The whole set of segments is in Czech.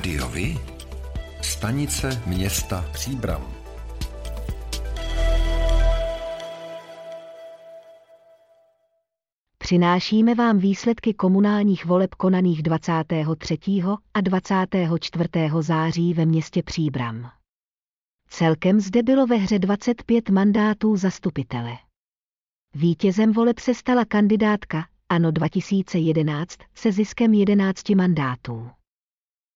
Rádiovi? Stanice města Příbram. Přinášíme vám výsledky komunálních voleb konaných 23. a 24. září ve městě Příbram. Celkem zde bylo ve hře 25 mandátů zastupitele. Vítězem voleb se stala kandidátka ANO 2011 se ziskem 11 mandátů.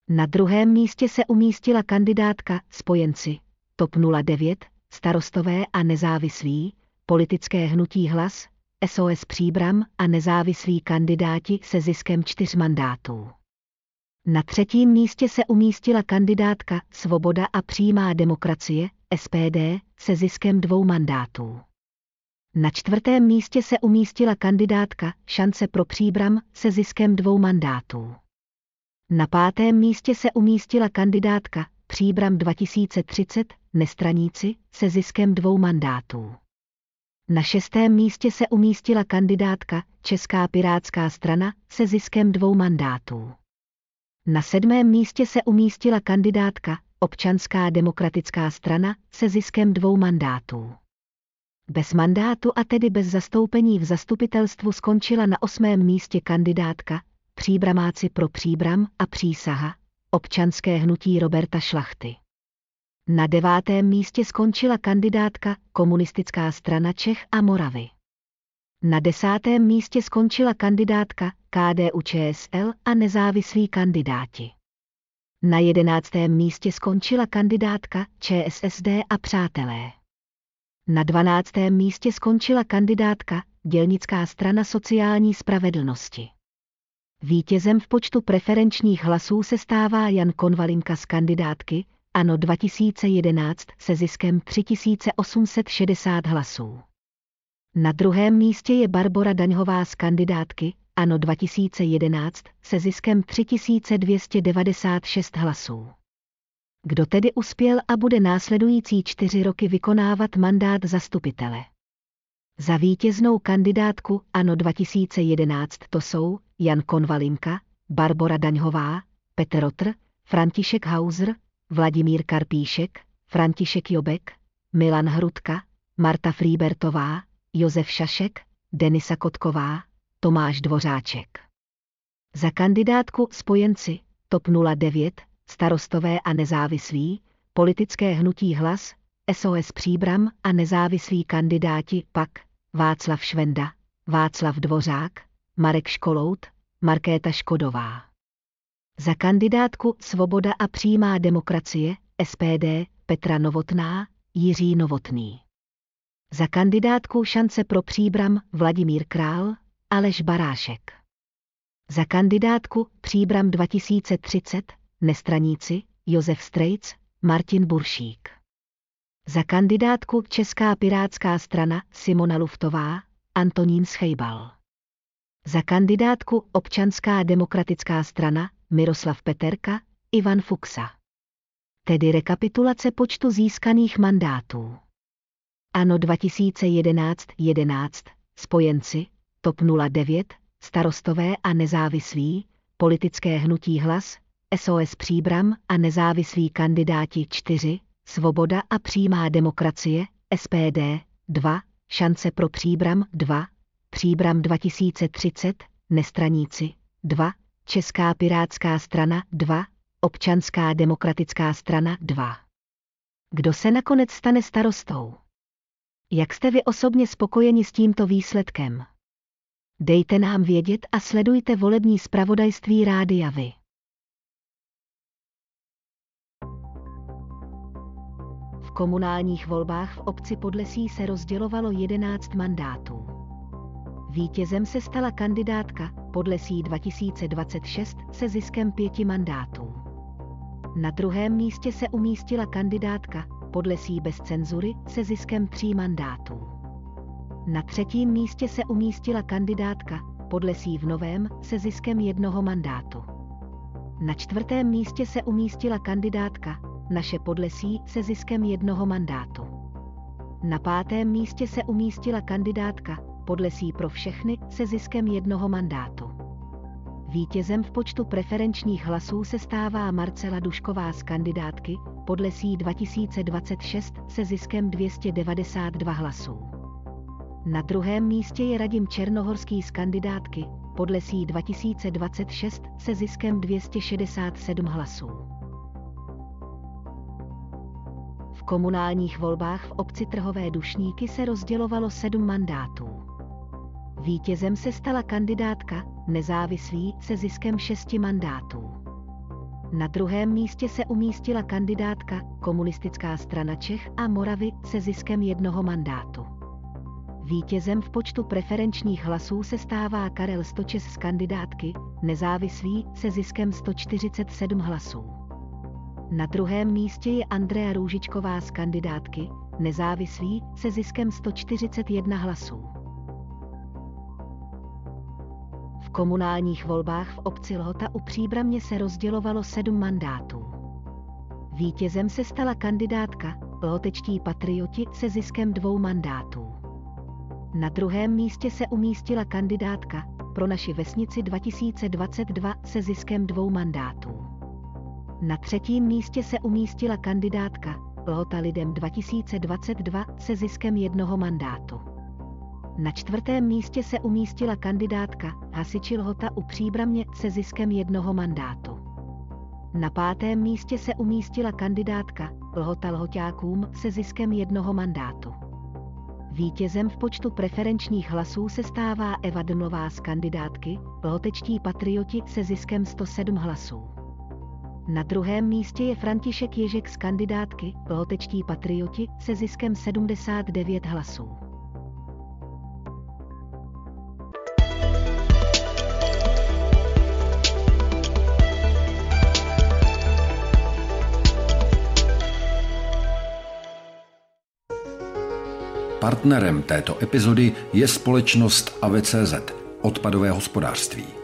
Na druhém místě se umístila kandidátka Spojenci TOP 09, starostové a nezávislí, politické hnutí hlas, SOS Příbram a nezávislí kandidáti se ziskem čtyř mandátů. Na třetím místě se umístila kandidátka Svoboda a přímá demokracie, SPD, se ziskem dvou mandátů. Na čtvrtém místě se umístila kandidátka Šance pro příbram se ziskem dvou mandátů. Na pátém místě se umístila kandidátka Příbram 2030, nestraníci, se ziskem dvou mandátů. Na šestém místě se umístila kandidátka Česká pirátská strana se ziskem dvou mandátů. Na sedmém místě se umístila kandidátka Občanská demokratická strana se ziskem dvou mandátů. Bez mandátu a tedy bez zastoupení v zastupitelstvu skončila na osmém místě kandidátka Příbramáci pro příbram a přísaha, občanské hnutí Roberta Šlachty. Na devátém místě skončila kandidátka Komunistická strana Čech a Moravy. Na desátém místě skončila kandidátka KDU ČSL a nezávislí kandidáti. Na jedenáctém místě skončila kandidátka ČSSD a přátelé. Na dvanáctém místě skončila kandidátka Dělnická strana sociální spravedlnosti. Vítězem v počtu preferenčních hlasů se stává Jan Konvalinka z kandidátky ANO 2011 se ziskem 3860 hlasů. Na druhém místě je Barbora Daňhová z kandidátky ANO 2011 se ziskem 3296 hlasů. Kdo tedy uspěl a bude následující čtyři roky vykonávat mandát zastupitele? Za vítěznou kandidátku ANO 2011 to jsou Jan Konvalinka, Barbora Daňhová, Petr Rotr, František Hauser, Vladimír Karpíšek, František Jobek, Milan Hrudka, Marta Frýbertová, Josef Šašek, Denisa Kotková, Tomáš Dvořáček. Za kandidátku spojenci TOP 09, starostové a nezávislí, politické hnutí hlas, SOS Příbram a nezávislí kandidáti pak Václav Švenda, Václav Dvořák, Marek Školout, Markéta Škodová. Za kandidátku Svoboda a přímá demokracie SPD Petra Novotná, Jiří Novotný. Za kandidátku Šance pro příbram Vladimír Král, Aleš Barášek. Za kandidátku Příbram 2030 Nestraníci Josef Strejc, Martin Buršík. Za kandidátku Česká pirátská strana Simona Luftová, Antonín Schejbal. Za kandidátku Občanská demokratická strana Miroslav Peterka, Ivan Fuxa. Tedy rekapitulace počtu získaných mandátů. Ano 2011 11, spojenci, TOP 09, starostové a nezávislí, politické hnutí hlas, SOS Příbram a nezávislí kandidáti 4, Svoboda a přímá demokracie, SPD 2, Šance pro Příbram 2, Příbram 2030, Nestraníci 2, Česká pirátská strana 2, Občanská demokratická strana 2. Kdo se nakonec stane starostou? Jak jste vy osobně spokojeni s tímto výsledkem? Dejte nám vědět a sledujte volební zpravodajství Rádia Vy. Komunálních volbách v obci Podlesí se rozdělovalo 11 mandátů. Vítězem se stala kandidátka Podlesí 2026 se ziskem pěti mandátů. Na druhém místě se umístila kandidátka Podlesí bez cenzury se ziskem tří mandátů. Na třetím místě se umístila kandidátka Podlesí v Novém se ziskem jednoho mandátu. Na čtvrtém místě se umístila kandidátka Naše Podlesí se ziskem jednoho mandátu. Na pátém místě se umístila kandidátka Podlesí pro všechny se ziskem jednoho mandátu. Vítězem v počtu preferenčních hlasů se stává Marcela Dušková z kandidátky, podle SÍ 2026 se ziskem 292 hlasů. Na druhém místě je Radim Černohorský z kandidátky, podle SÍ 2026 se ziskem 267 hlasů. Komunálních volbách v obci Trhové Dušníky se rozdělovalo sedm mandátů. Vítězem se stala kandidátka, nezávislý, se ziskem šesti mandátů. Na druhém místě se umístila kandidátka, komunistická strana Čech a Moravy, se ziskem jednoho mandátu. Vítězem v počtu preferenčních hlasů se stává Karel Stočes z kandidátky, nezávislý, se ziskem 147 hlasů. Na druhém místě je Andrea Růžičková z kandidátky, nezávislý, se ziskem 141 hlasů. V komunálních volbách v obci Lhota u Příbramě se rozdělovalo sedm mandátů. Vítězem se stala kandidátka, lhotečtí patrioti se ziskem dvou mandátů. Na druhém místě se umístila kandidátka pro naši vesnici 2022 se ziskem dvou mandátů. Na třetím místě se umístila kandidátka Lhota lidem 2022 se ziskem jednoho mandátu. Na čtvrtém místě se umístila kandidátka Hasiči Lhota u Příbramě se ziskem jednoho mandátu. Na pátém místě se umístila kandidátka Lhota Lhoťákům se ziskem jednoho mandátu. Vítězem v počtu preferenčních hlasů se stává Eva Dmlová z kandidátky, Lhotečtí patrioti se ziskem 107 hlasů. Na druhém místě je František Ježek z kandidátky, Lhotečtí patrioti se ziskem 79 hlasů. Partnerem této epizody je společnost AVCZ, odpadové hospodářství.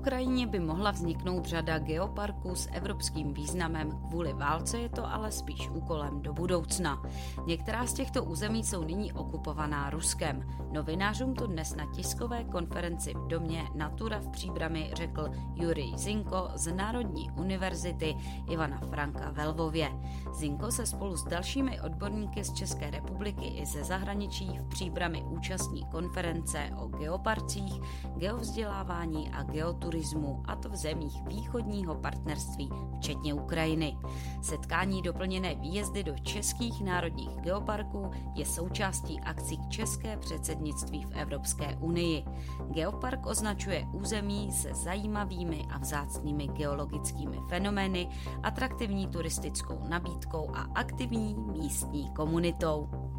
Ukrajině by mohla vzniknout řada geoparků s evropským významem, kvůli válce je to ale spíš úkolem do budoucna. Některá z těchto území jsou nyní okupovaná Ruskem. Novinářům to dnes na tiskové konferenci v domě Natura v Příbrami řekl Jurij Zinko z Národní univerzity Ivana Franka ve Lvově. Zinko se spolu s dalšími odborníky z České republiky i ze zahraničí v Příbrami účastní konference o geoparcích, geovzdělávání a geoturismu turismu, a to v zemích východního partnerství, včetně Ukrajiny. Setkání doplněné výjezdy do českých národních geoparků je součástí akcí k české předsednictví v Evropské unii. Geopark označuje území se zajímavými a vzácnými geologickými fenomény, atraktivní turistickou nabídkou a aktivní místní komunitou.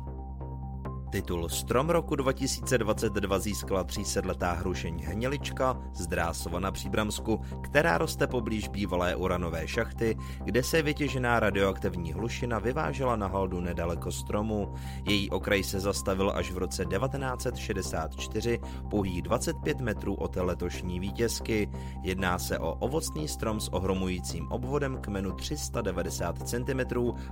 Titul Strom roku 2022 získala třísedletá hrušeň Hnělička z Drásova na Příbramsku, která roste poblíž bývalé uranové šachty, kde se vytěžená radioaktivní hlušina vyvážela na haldu nedaleko stromu. Její okraj se zastavil až v roce 1964, pouhých 25 metrů od letošní vítězky. Jedná se o ovocný strom s ohromujícím obvodem kmenu 390 cm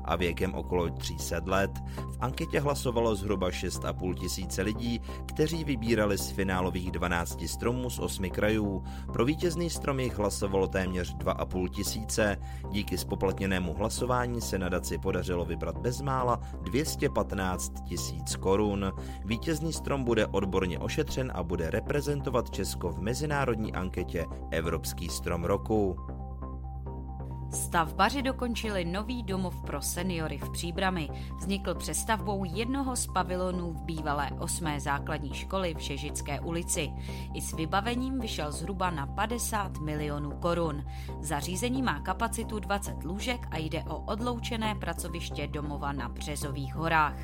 a věkem okolo 300 let. V anketě hlasovalo zhruba 6 6,5 tisíce lidí, kteří vybírali z finálových 12 stromů z 8 krajů. Pro vítězný strom jich hlasovalo téměř 2,5 tisíce. Díky spoplatněnému hlasování se nadaci podařilo vybrat bezmála 215 tisíc korun. Vítězný strom bude odborně ošetřen a bude reprezentovat Česko v mezinárodní anketě Evropský strom roku. Stavbaři dokončili nový domov pro seniory v Příbrami. Vznikl přestavbou jednoho z pavilonů v bývalé osmé základní školy v Šežické ulici. I s vybavením vyšel zhruba na 50 milionů korun. Zařízení má kapacitu 20 lůžek a jde o odloučené pracoviště domova na Březových horách.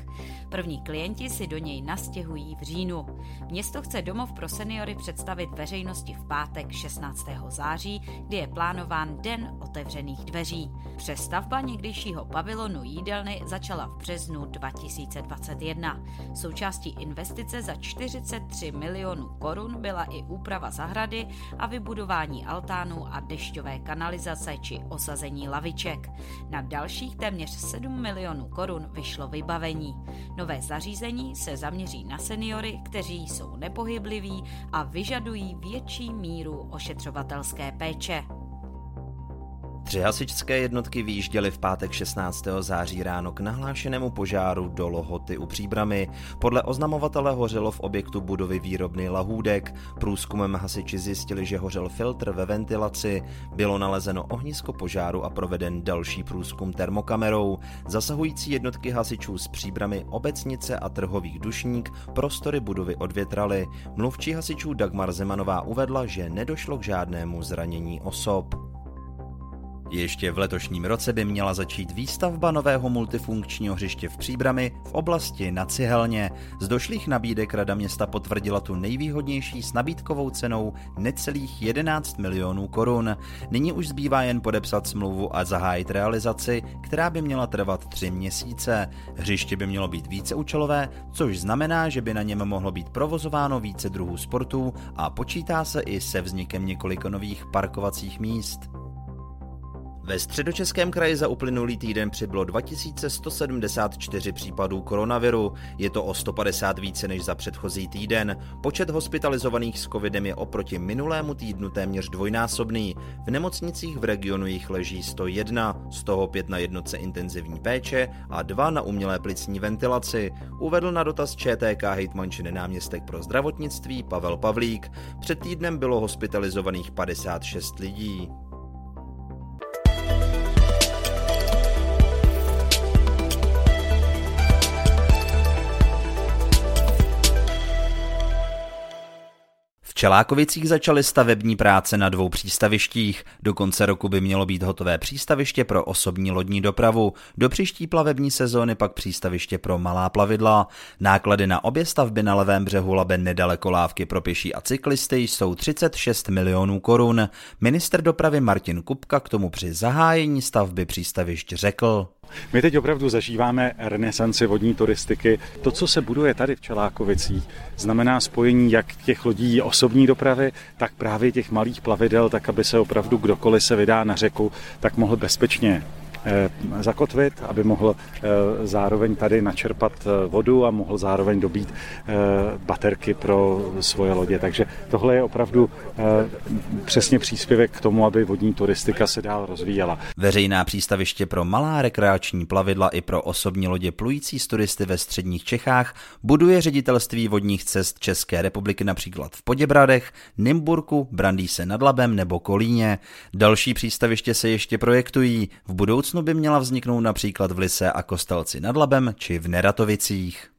První klienti si do něj nastěhují v říjnu. Město chce domov pro seniory představit veřejnosti v pátek 16. září, kdy je plánován Den otevřených otevřených dveří. Přestavba někdejšího pavilonu jídelny začala v březnu 2021. Součástí investice za 43 milionů korun byla i úprava zahrady a vybudování altánu a dešťové kanalizace či osazení laviček. Na dalších téměř 7 milionů korun vyšlo vybavení. Nové zařízení se zaměří na seniory, kteří jsou nepohybliví a vyžadují větší míru ošetřovatelské péče. Tři hasičské jednotky výjížděly v pátek 16. září ráno k nahlášenému požáru do Lohoty u Příbramy. Podle oznamovatele hořelo v objektu budovy výrobny lahůdek. Průzkumem hasiči zjistili, že hořel filtr ve ventilaci. Bylo nalezeno ohnisko požáru a proveden další průzkum termokamerou. Zasahující jednotky hasičů z Příbramy, obecnice a trhových dušník prostory budovy odvětraly. Mluvčí hasičů Dagmar Zemanová uvedla, že nedošlo k žádnému zranění osob. Ještě v letošním roce by měla začít výstavba nového multifunkčního hřiště v Příbrami v oblasti na Cihelně. Z došlých nabídek Rada města potvrdila tu nejvýhodnější s nabídkovou cenou necelých 11 milionů korun. Nyní už zbývá jen podepsat smlouvu a zahájit realizaci, která by měla trvat tři měsíce. Hřiště by mělo být víceúčelové, což znamená, že by na něm mohlo být provozováno více druhů sportů a počítá se i se vznikem několika nových parkovacích míst. Ve středočeském kraji za uplynulý týden přibylo 2174 případů koronaviru. Je to o 150 více než za předchozí týden. Počet hospitalizovaných s covidem je oproti minulému týdnu téměř dvojnásobný. V nemocnicích v regionu jich leží 101, z toho 5 na jednotce intenzivní péče a 2 na umělé plicní ventilaci. Uvedl na dotaz ČTK hejtmančiny náměstek pro zdravotnictví Pavel Pavlík. Před týdnem bylo hospitalizovaných 56 lidí. Čelákovicích začaly stavební práce na dvou přístavištích. Do konce roku by mělo být hotové přístaviště pro osobní lodní dopravu, do příští plavební sezóny pak přístaviště pro malá plavidla. Náklady na obě stavby na levém břehu Labe nedaleko lávky pro pěší a cyklisty jsou 36 milionů korun. Minister dopravy Martin Kupka k tomu při zahájení stavby přístavišť řekl. My teď opravdu zažíváme renesanci vodní turistiky. To, co se buduje tady v Čelákovicích, znamená spojení jak těch lodí osobní dopravy, tak právě těch malých plavidel, tak aby se opravdu kdokoliv se vydá na řeku, tak mohl bezpečně zakotvit, aby mohl eh, zároveň tady načerpat eh, vodu a mohl zároveň dobít baterky pro svoje lodě. Takže tohle je opravdu přesně příspěvek k tomu, aby vodní turistika se dál rozvíjela. Veřejná přístaviště pro malá rekreační plavidla i pro osobní lodě plující z turisty ve středních Čechách buduje ředitelství vodních cest České republiky například v Poděbradech, Nymburku, Brandýse nad Labem nebo Kolíně. Další přístaviště se ještě projektují. V budoucnu budoucnu by měla vzniknout například v Lise a Kostelci nad Labem či v Neratovicích.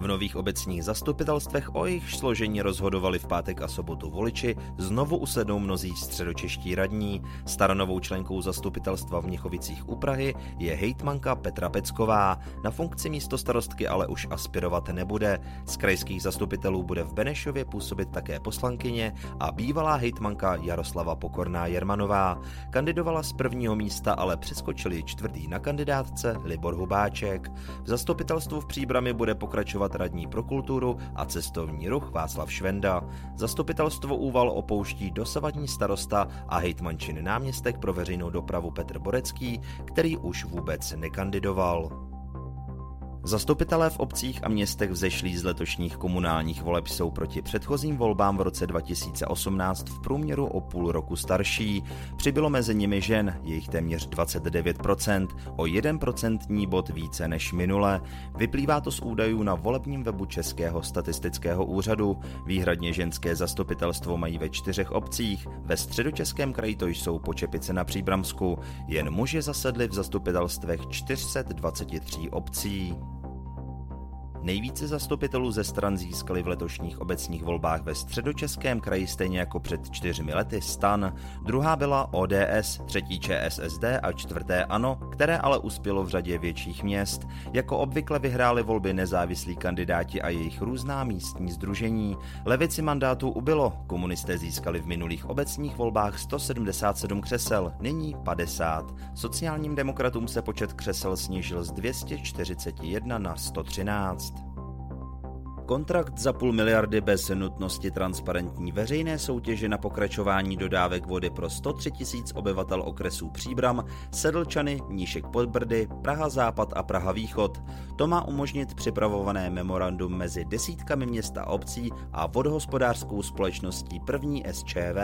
V nových obecních zastupitelstvech o jejich složení rozhodovali v pátek a sobotu voliči, znovu usednou mnozí středočeští radní. Staronovou členkou zastupitelstva v Měchovicích u Prahy je hejtmanka Petra Pecková. Na funkci místo starostky ale už aspirovat nebude. Z krajských zastupitelů bude v Benešově působit také poslankyně a bývalá hejtmanka Jaroslava Pokorná Jermanová. Kandidovala z prvního místa, ale přeskočili čtvrtý na kandidátce Libor Hubáček. V zastupitelstvu v Příbrami bude pokračovat jmenovat radní pro kulturu a cestovní ruch Václav Švenda. Zastupitelstvo Úval opouští dosavadní starosta a hejtmančin náměstek pro veřejnou dopravu Petr Borecký, který už vůbec nekandidoval. Zastupitelé v obcích a městech vzešlí z letošních komunálních voleb jsou proti předchozím volbám v roce 2018 v průměru o půl roku starší. Přibylo mezi nimi žen, jejich téměř 29%, o 1% bod více než minule. Vyplývá to z údajů na volebním webu Českého statistického úřadu. Výhradně ženské zastupitelstvo mají ve čtyřech obcích, ve středočeském kraji to jsou Počepice na Příbramsku. Jen muži zasedli v zastupitelstvech 423 obcí. Nejvíce zastupitelů ze stran získali v letošních obecních volbách ve středočeském kraji stejně jako před čtyřmi lety stan. Druhá byla ODS, třetí ČSSD a čtvrté ANO, které ale uspělo v řadě větších měst. Jako obvykle vyhráli volby nezávislí kandidáti a jejich různá místní združení. Levici mandátů ubylo, komunisté získali v minulých obecních volbách 177 křesel, nyní 50. Sociálním demokratům se počet křesel snížil z 241 na 113. Kontrakt za půl miliardy bez nutnosti transparentní veřejné soutěže na pokračování dodávek vody pro 103 tisíc obyvatel okresů Příbram, Sedlčany, Níšek pod Brdy, Praha Západ a Praha Východ. To má umožnit připravované memorandum mezi desítkami měst a obcí a vodohospodářskou společností první SČV.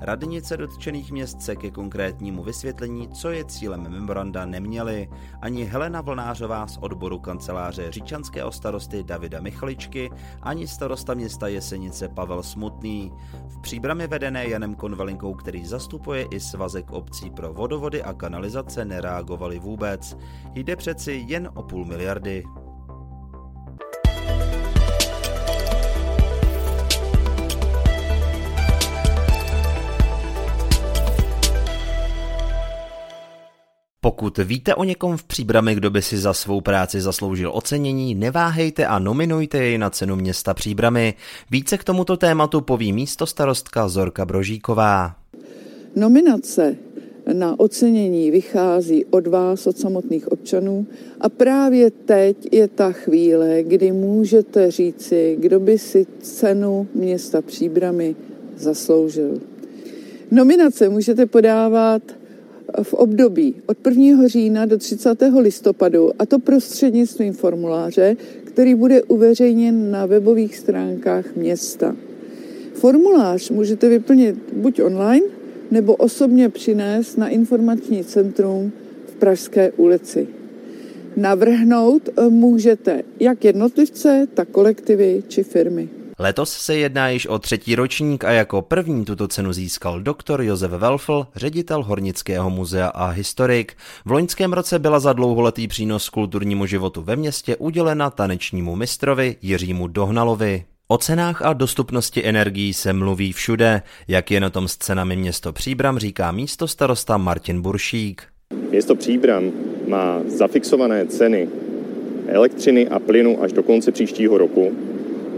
Radnice dotčených měst se ke konkrétnímu vysvětlení, co je cílem memoranda, neměly. Ani Helena Vlnářová z odboru kanceláře říčanského starosty Davida Michalička Špičky ani starosta města Jesenice Pavel Smutný. V příbrami vedené Janem Konvelinkou, který zastupuje i svazek obcí pro vodovody a kanalizace, nereagovali vůbec. Jde přeci jen o půl miliardy. Pokud víte o někom v Příbrami, kdo by si za svou práci zasloužil ocenění, neváhejte a nominujte jej na cenu města Příbramy. Více k tomuto tématu poví místo starostka Zorka Brožíková. Nominace na ocenění vychází od vás, od samotných občanů a právě teď je ta chvíle, kdy můžete říci, kdo by si cenu města Příbramy zasloužil. Nominace můžete podávat v období od 1. října do 30. listopadu, a to prostřednictvím formuláře, který bude uveřejněn na webových stránkách města. Formulář můžete vyplnit buď online, nebo osobně přinést na informační centrum v Pražské ulici. Navrhnout můžete jak jednotlivce, tak kolektivy či firmy. Letos se jedná již o třetí ročník a jako první tuto cenu získal doktor Josef Welfl, ředitel Hornického muzea a historik. V loňském roce byla za dlouholetý přínos kulturnímu životu ve městě udělena tanečnímu mistrovi Jiřímu Dohnalovi. O cenách a dostupnosti energií se mluví všude. Jak je na tom s cenami město Příbram, říká místo starosta Martin Buršík. Město Příbram má zafixované ceny elektřiny a plynu až do konce příštího roku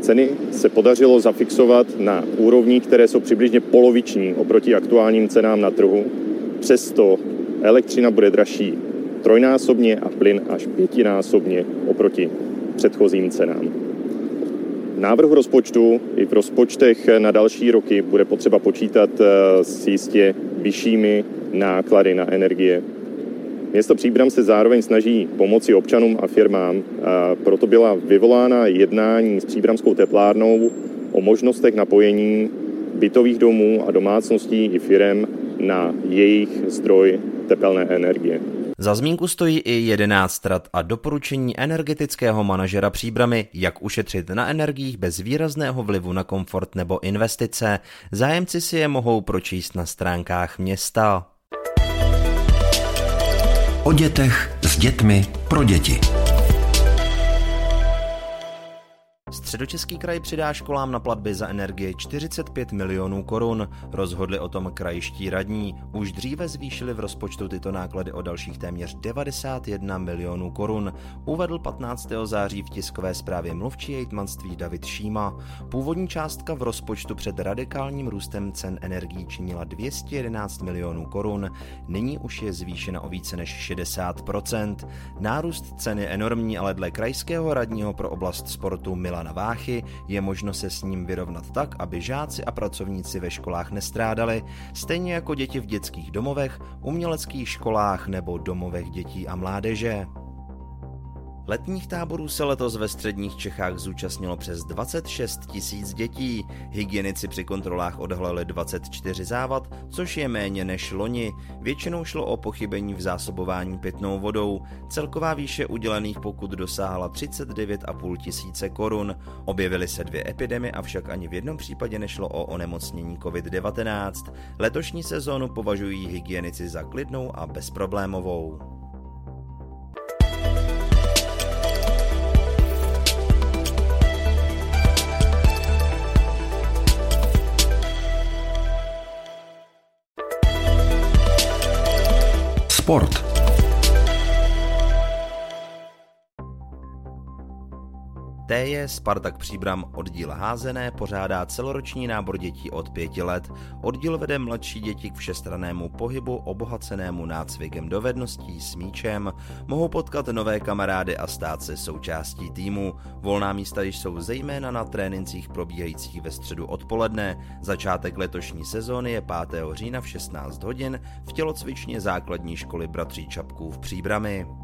Ceny se podařilo zafixovat na úrovních, které jsou přibližně poloviční oproti aktuálním cenám na trhu. Přesto elektřina bude dražší trojnásobně a plyn až pětinásobně oproti předchozím cenám. V návrhu rozpočtu i v rozpočtech na další roky bude potřeba počítat eh, s jistě vyššími náklady na energie Město Příbram se zároveň snaží pomoci občanům a firmám, a proto byla vyvolána jednání s Příbramskou teplárnou o možnostech napojení bytových domů a domácností i firem na jejich zdroj tepelné energie. Za zmínku stojí i 11 rad a doporučení energetického manažera Příbramy, jak ušetřit na energiích bez výrazného vlivu na komfort nebo investice. Zájemci si je mohou pročíst na stránkách města. O dětech s dětmi pro děti. Středočeský kraj přidá školám na platby za energie 45 milionů korun. Rozhodli o tom krajští radní. Už dříve zvýšili v rozpočtu tyto náklady o dalších téměř 91 milionů korun. Uvedl 15. září v tiskové zprávě mluvčí jejtmanství David Šíma. Původní částka v rozpočtu před radikálním růstem cen energií činila 211 milionů korun. Nyní už je zvýšena o více než 60%. Nárůst cen je enormní, ale dle krajského radního pro oblast sportu Milana Váchy je možno se s ním vyrovnat tak, aby žáci a pracovníci ve školách nestrádali, stejně jako děti v dětských domovech, uměleckých školách nebo domovech dětí a mládeže. Letních táborů se letos ve středních Čechách zúčastnilo přes 26 tisíc dětí. Hygienici při kontrolách odhalili 24 závad, což je méně než loni. Většinou šlo o pochybení v zásobování pitnou vodou. Celková výše udělených pokut dosáhla 39,5 tisíce korun. Objevily se dvě epidemie, avšak ani v jednom případě nešlo o onemocnění COVID-19. Letošní sezónu považují hygienici za klidnou a bezproblémovou. спорт. TJ Spartak Příbram oddíl házené pořádá celoroční nábor dětí od pěti let. Oddíl vede mladší děti k všestranému pohybu obohacenému nácvikem dovedností s míčem. Mohou potkat nové kamarády a stát se součástí týmu. Volná místa jsou zejména na trénincích probíhajících ve středu odpoledne. Začátek letošní sezóny je 5. října v 16 hodin v tělocvičně základní školy Bratří Čapků v Příbrami.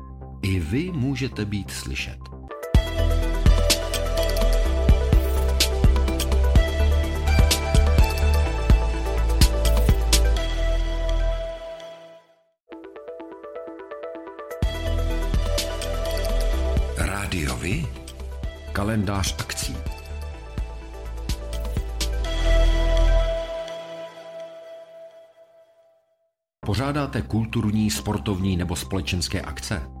I vy můžete být slyšet. Rádiovi? Kalendář akcí. Pořádáte kulturní, sportovní nebo společenské akce?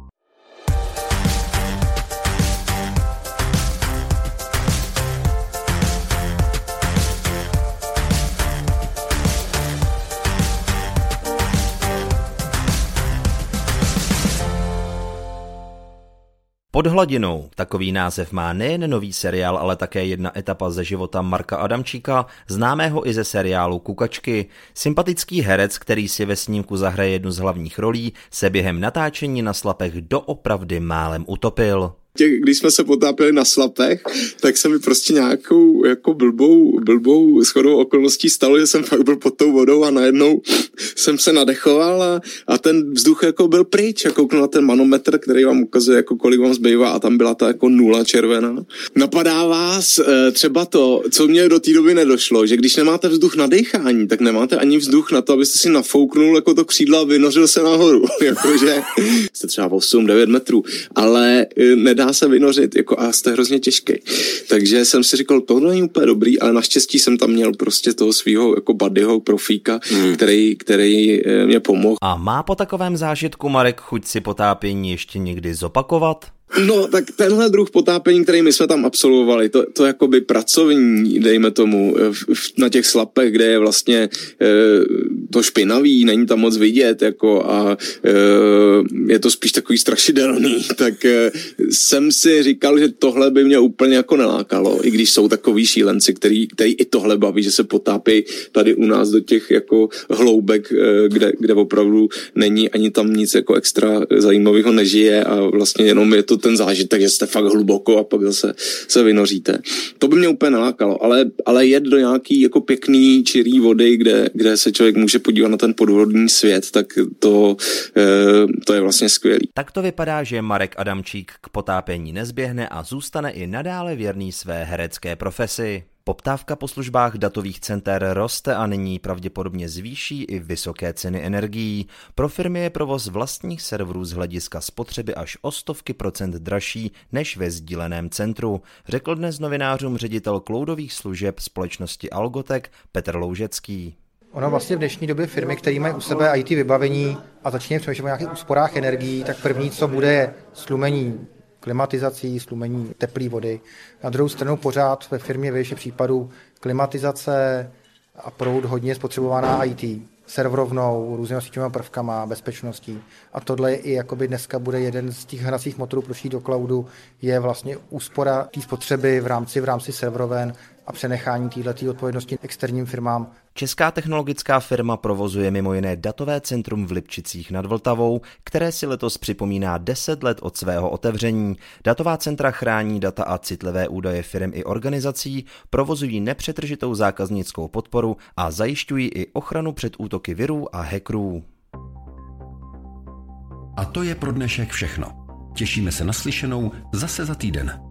Pod hladinou. Takový název má nejen nový seriál, ale také jedna etapa ze života Marka Adamčíka, známého i ze seriálu Kukačky. Sympatický herec, který si ve snímku zahraje jednu z hlavních rolí, se během natáčení na slapech doopravdy málem utopil těch, když jsme se potápěli na slapech, tak se mi prostě nějakou jako blbou, blbou shodou okolností stalo, že jsem fakt byl pod tou vodou a najednou jsem se nadechoval a, a ten vzduch jako byl pryč a kouknu na ten manometr, který vám ukazuje, jako kolik vám zbývá a tam byla ta jako nula červená. Napadá vás e, třeba to, co mě do té doby nedošlo, že když nemáte vzduch na dechání, tak nemáte ani vzduch na to, abyste si nafouknul jako to křídla a vynořil se nahoru. Jakože jste třeba 8-9 metrů, ale e, nedá se vynořit jako a jste hrozně těžký. Takže jsem si říkal, to není úplně dobrý, ale naštěstí jsem tam měl prostě toho svého jako buddyho profíka, hmm. který, který eh, mě pomohl. A má po takovém zážitku Marek chuť si potápění ještě někdy zopakovat? No, tak tenhle druh potápění, který my jsme tam absolvovali, to, to jakoby pracovní, dejme tomu, na těch slapech, kde je vlastně e, to špinavý, není tam moc vidět, jako a e, je to spíš takový strašidelný, tak e, jsem si říkal, že tohle by mě úplně jako nelákalo, i když jsou takový šílenci, který, který i tohle baví, že se potápí tady u nás do těch jako hloubek, e, kde, kde opravdu není ani tam nic jako extra zajímavého nežije a vlastně jenom je to ten zážitek, že jste fakt hluboko a pak zase se vynoříte. To by mě úplně nalákalo, ale, ale jet do nějaký jako pěkný čirý vody, kde, kde se člověk může podívat na ten podvodní svět, tak to, e, to je vlastně skvělý. Tak to vypadá, že Marek Adamčík k potápění nezběhne a zůstane i nadále věrný své herecké profesi. Poptávka po službách datových center roste a nyní pravděpodobně zvýší i vysoké ceny energií. Pro firmy je provoz vlastních serverů z hlediska spotřeby až o stovky procent dražší než ve sdíleném centru, řekl dnes novinářům ředitel kloudových služeb společnosti Algotek Petr Loužecký. Ono vlastně v dnešní době firmy, které mají u sebe IT vybavení a začínají přemýšlet o nějakých úsporách energií, tak první, co bude, je slumení klimatizací, slumení teplé vody. Na druhou stranu pořád ve firmě většině případů klimatizace a proud hodně spotřebovaná IT, serverovnou, různými síťovými prvkama, bezpečností. A tohle je i jakoby dneska bude jeden z těch hracích motorů pro do cloudu, je vlastně úspora té spotřeby v rámci, v rámci serveroven a přenechání této odpovědnosti externím firmám. Česká technologická firma provozuje mimo jiné datové centrum v Lipčicích nad Vltavou, které si letos připomíná 10 let od svého otevření. Datová centra chrání data a citlivé údaje firm i organizací, provozují nepřetržitou zákaznickou podporu a zajišťují i ochranu před útoky virů a hackerů. A to je pro dnešek všechno. Těšíme se na slyšenou zase za týden.